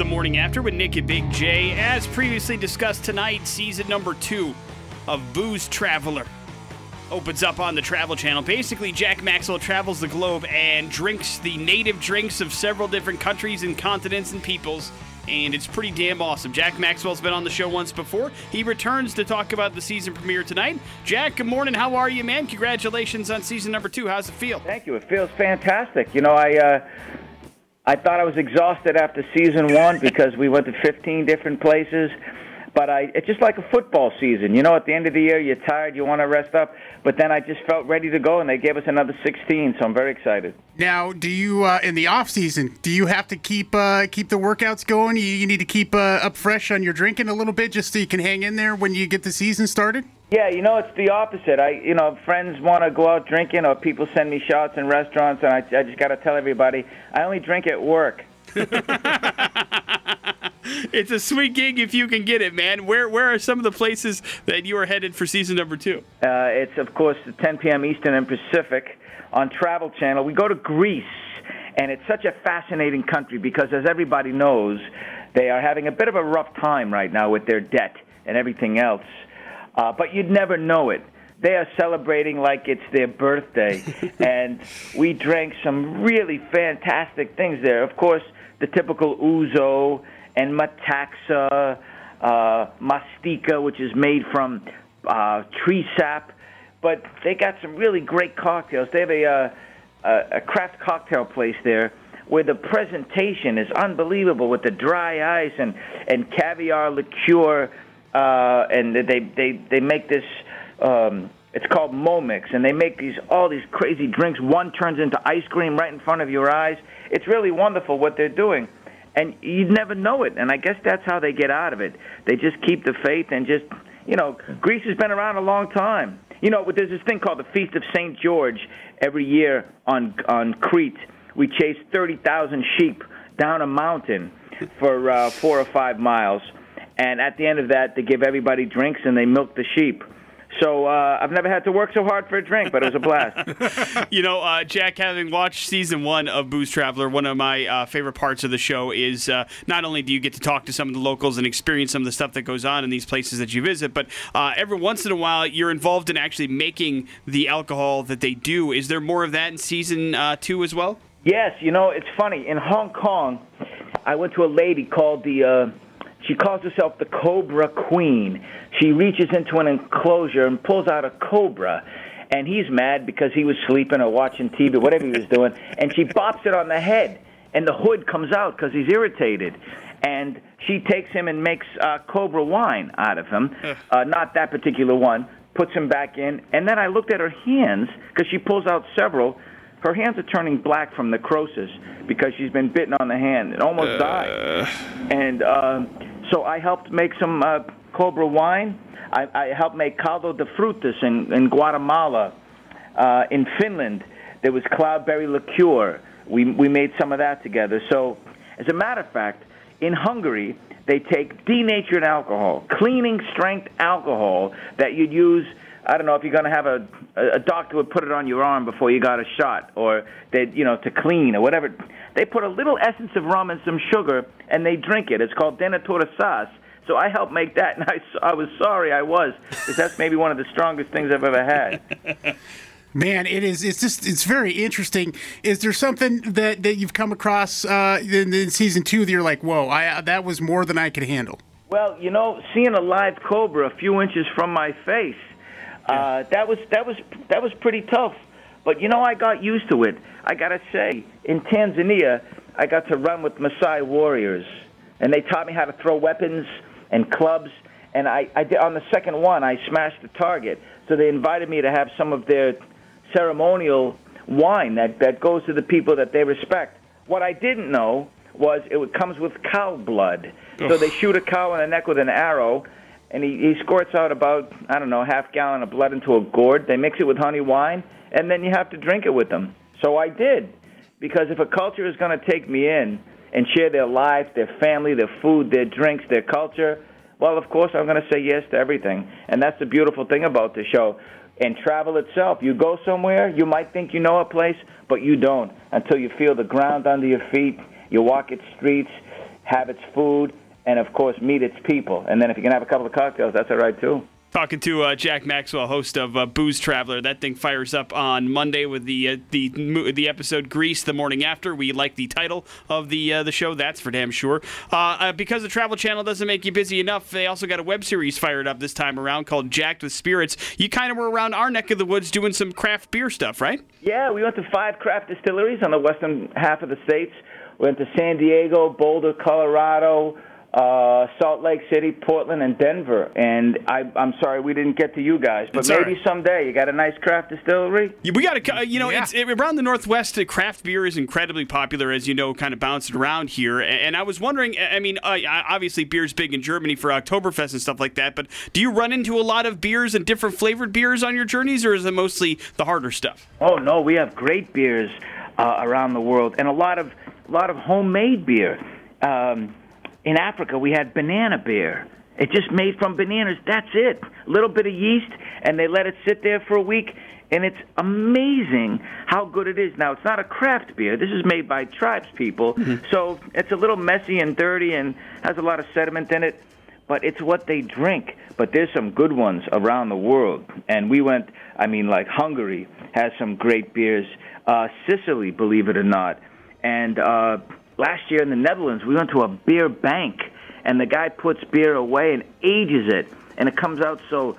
the morning after with Nick and Big J. As previously discussed tonight, season number two of Booze Traveler opens up on the Travel Channel. Basically, Jack Maxwell travels the globe and drinks the native drinks of several different countries and continents and peoples. And it's pretty damn awesome. Jack Maxwell's been on the show once before. He returns to talk about the season premiere tonight. Jack, good morning. How are you, man? Congratulations on season number two. How's it feel? Thank you. It feels fantastic. You know, I uh, I thought I was exhausted after season one because we went to 15 different places. But I, it's just like a football season. You know, at the end of the year, you're tired, you want to rest up. But then I just felt ready to go, and they gave us another 16, so I'm very excited. Now, do you uh, in the off season? Do you have to keep uh, keep the workouts going? You, you need to keep uh, up fresh on your drinking a little bit, just so you can hang in there when you get the season started. Yeah, you know, it's the opposite. I, you know, friends want to go out drinking, or people send me shots in restaurants, and I, I just got to tell everybody I only drink at work. it's a sweet gig if you can get it, man. Where where are some of the places that you are headed for season number two? Uh, it's of course 10 p.m. Eastern and Pacific on Travel Channel. We go to Greece, and it's such a fascinating country because, as everybody knows, they are having a bit of a rough time right now with their debt and everything else. Uh, but you'd never know it they are celebrating like it's their birthday. and we drank some really fantastic things there. Of course, the typical ouzo and metaxa, uh, mastika, which is made from uh, tree sap. But they got some really great cocktails. They have a, uh, a craft cocktail place there where the presentation is unbelievable with the dry ice and, and caviar liqueur. Uh, and they, they, they make this. Um, it's called Momix, and they make these all these crazy drinks. One turns into ice cream right in front of your eyes. It's really wonderful what they're doing and you'd never know it. And I guess that's how they get out of it. They just keep the faith and just, you know, Greece has been around a long time. You know, there's this thing called the Feast of Saint George every year on on Crete. We chase thirty thousand sheep down a mountain for uh, four or five miles, and at the end of that, they give everybody drinks and they milk the sheep. So uh, I've never had to work so hard for a drink, but it was a blast. you know, uh, Jack, having watched season one of Booze Traveler, one of my uh, favorite parts of the show is uh, not only do you get to talk to some of the locals and experience some of the stuff that goes on in these places that you visit, but uh, every once in a while you're involved in actually making the alcohol that they do. Is there more of that in season uh, two as well? Yes. You know, it's funny. In Hong Kong, I went to a lady called the she calls herself the Cobra Queen. She reaches into an enclosure and pulls out a cobra. And he's mad because he was sleeping or watching TV, whatever he was doing. And she bops it on the head. And the hood comes out because he's irritated. And she takes him and makes uh, cobra wine out of him. Uh, not that particular one. Puts him back in. And then I looked at her hands because she pulls out several her hands are turning black from necrosis because she's been bitten on the hand and almost uh. died. And uh, so I helped make some uh, Cobra wine. I, I helped make caldo de frutas in, in Guatemala. Uh, in Finland, there was cloudberry liqueur. We, we made some of that together. So, as a matter of fact, in Hungary, they take denatured alcohol, cleaning strength alcohol that you'd use I don't know if you're going to have a a doctor would put it on your arm before you got a shot, or they you know to clean or whatever. They put a little essence of rum and some sugar, and they drink it. It's called Denatura sauce. So I helped make that, and I, I was sorry I was, because that's maybe one of the strongest things I've ever had. Man, it is. It's just. It's very interesting. Is there something that, that you've come across uh, in, in season two that you're like, whoa, I that was more than I could handle? Well, you know, seeing a live cobra a few inches from my face uh, that was that was that was pretty tough. But you know, I got used to it. I gotta say, in Tanzania, I got to run with Maasai warriors, and they taught me how to throw weapons and clubs. And I, I did, on the second one, I smashed the target. So they invited me to have some of their ceremonial wine that that goes to the people that they respect. What I didn't know was it comes with cow blood. So they shoot a cow in the neck with an arrow, and he, he squirts out about I don't know half gallon of blood into a gourd. They mix it with honey wine, and then you have to drink it with them. So I did, because if a culture is going to take me in and share their life, their family, their food, their drinks, their culture, well, of course I'm going to say yes to everything, and that's the beautiful thing about the show. And travel itself, you go somewhere, you might think you know a place, but you don't until you feel the ground under your feet. You walk its streets have its food, and of course meet its people. And then if you can have a couple of cocktails, that's all right too. Talking to uh, Jack Maxwell, host of uh, Booze Traveler. That thing fires up on Monday with the uh, the the episode Greece the morning after. We like the title of the uh, the show. That's for damn sure. Uh, uh, because the Travel Channel doesn't make you busy enough, they also got a web series fired up this time around called Jacked with Spirits. You kind of were around our neck of the woods doing some craft beer stuff, right? Yeah, we went to five craft distilleries on the western half of the states. We went to San Diego, Boulder, Colorado uh, Salt Lake City, Portland, and Denver. And I, I'm sorry we didn't get to you guys, but It's maybe right. someday. You got a nice craft distillery? Yeah, We got a, you know, Yeah. it's it, around the Northwest. uh, Craft beer is incredibly popular, as you know, kind of bouncing around here. And I was wondering, I I mean, uh, obviously beer's big in Germany for Oktoberfest and stuff like that. But do you run into a lot of beers and different flavored beers on your journeys, or is it mostly the harder stuff? Oh no, we have great beers uh, around the world, and a lot of a lot of homemade beer. Um, in Africa, we had banana beer. It just made from bananas. That's it. A little bit of yeast, and they let it sit there for a week, and it's amazing how good it is. Now, it's not a craft beer. This is made by tribes people, so it's a little messy and dirty and has a lot of sediment in it but it's what they drink. But there's some good ones around the world, and we went. I mean, like Hungary has some great beers. Uh, Sicily, believe it or not, and uh, last year in the Netherlands, we went to a beer bank, and the guy puts beer away and ages it, and it comes out so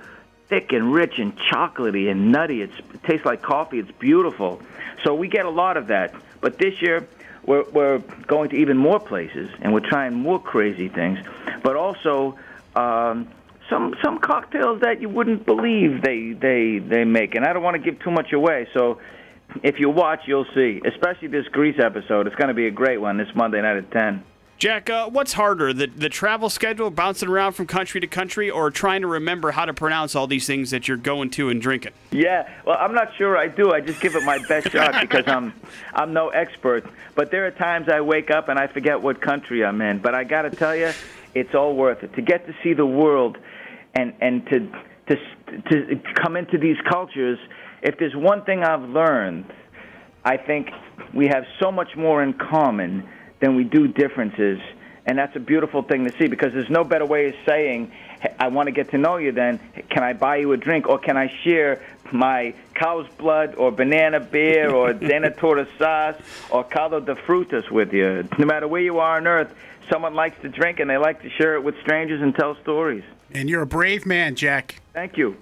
thick and rich and chocolatey and nutty. It's, it tastes like coffee. It's beautiful. So we get a lot of that. But this year, we're, we're going to even more places, and we're trying more crazy things. But also, um, some some cocktails that you wouldn't believe they they they make. And I don't want to give too much away. So if you watch, you'll see. Especially this Greece episode. It's going to be a great one this Monday night at ten. Jack, uh, what's harder, the the travel schedule, bouncing around from country to country, or trying to remember how to pronounce all these things that you're going to and drinking? Yeah, well, I'm not sure I do. I just give it my best shot because I'm I'm no expert. But there are times I wake up and I forget what country I'm in. But I got to tell you, it's all worth it to get to see the world and and to to to come into these cultures. If there's one thing I've learned, I think we have so much more in common than we do differences. And that's a beautiful thing to see because there's no better way of saying, "Hey, I want to get to know you then. Can I buy you a drink or can I share my cow's blood or banana beer or denatore sauce or caldo de frutas with you? No matter where you are on earth, someone likes to drink and they like to share it with strangers and tell stories. And you're a brave man, Jack. Thank you.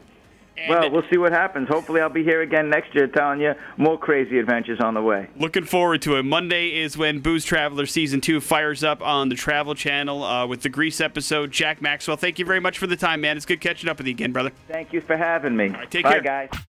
And Well, we'll see what happens. Hopefully, I'll be here again next year telling you more crazy adventures on the way. Looking forward to it. Monday is when Booze Traveler Season 2 fires up on the Travel Channel uh, with the Greece episode. Jack Maxwell, thank you very much for the time, man. It's good catching up with you again, brother. Thank you for having me. right, take Bye, care. guys.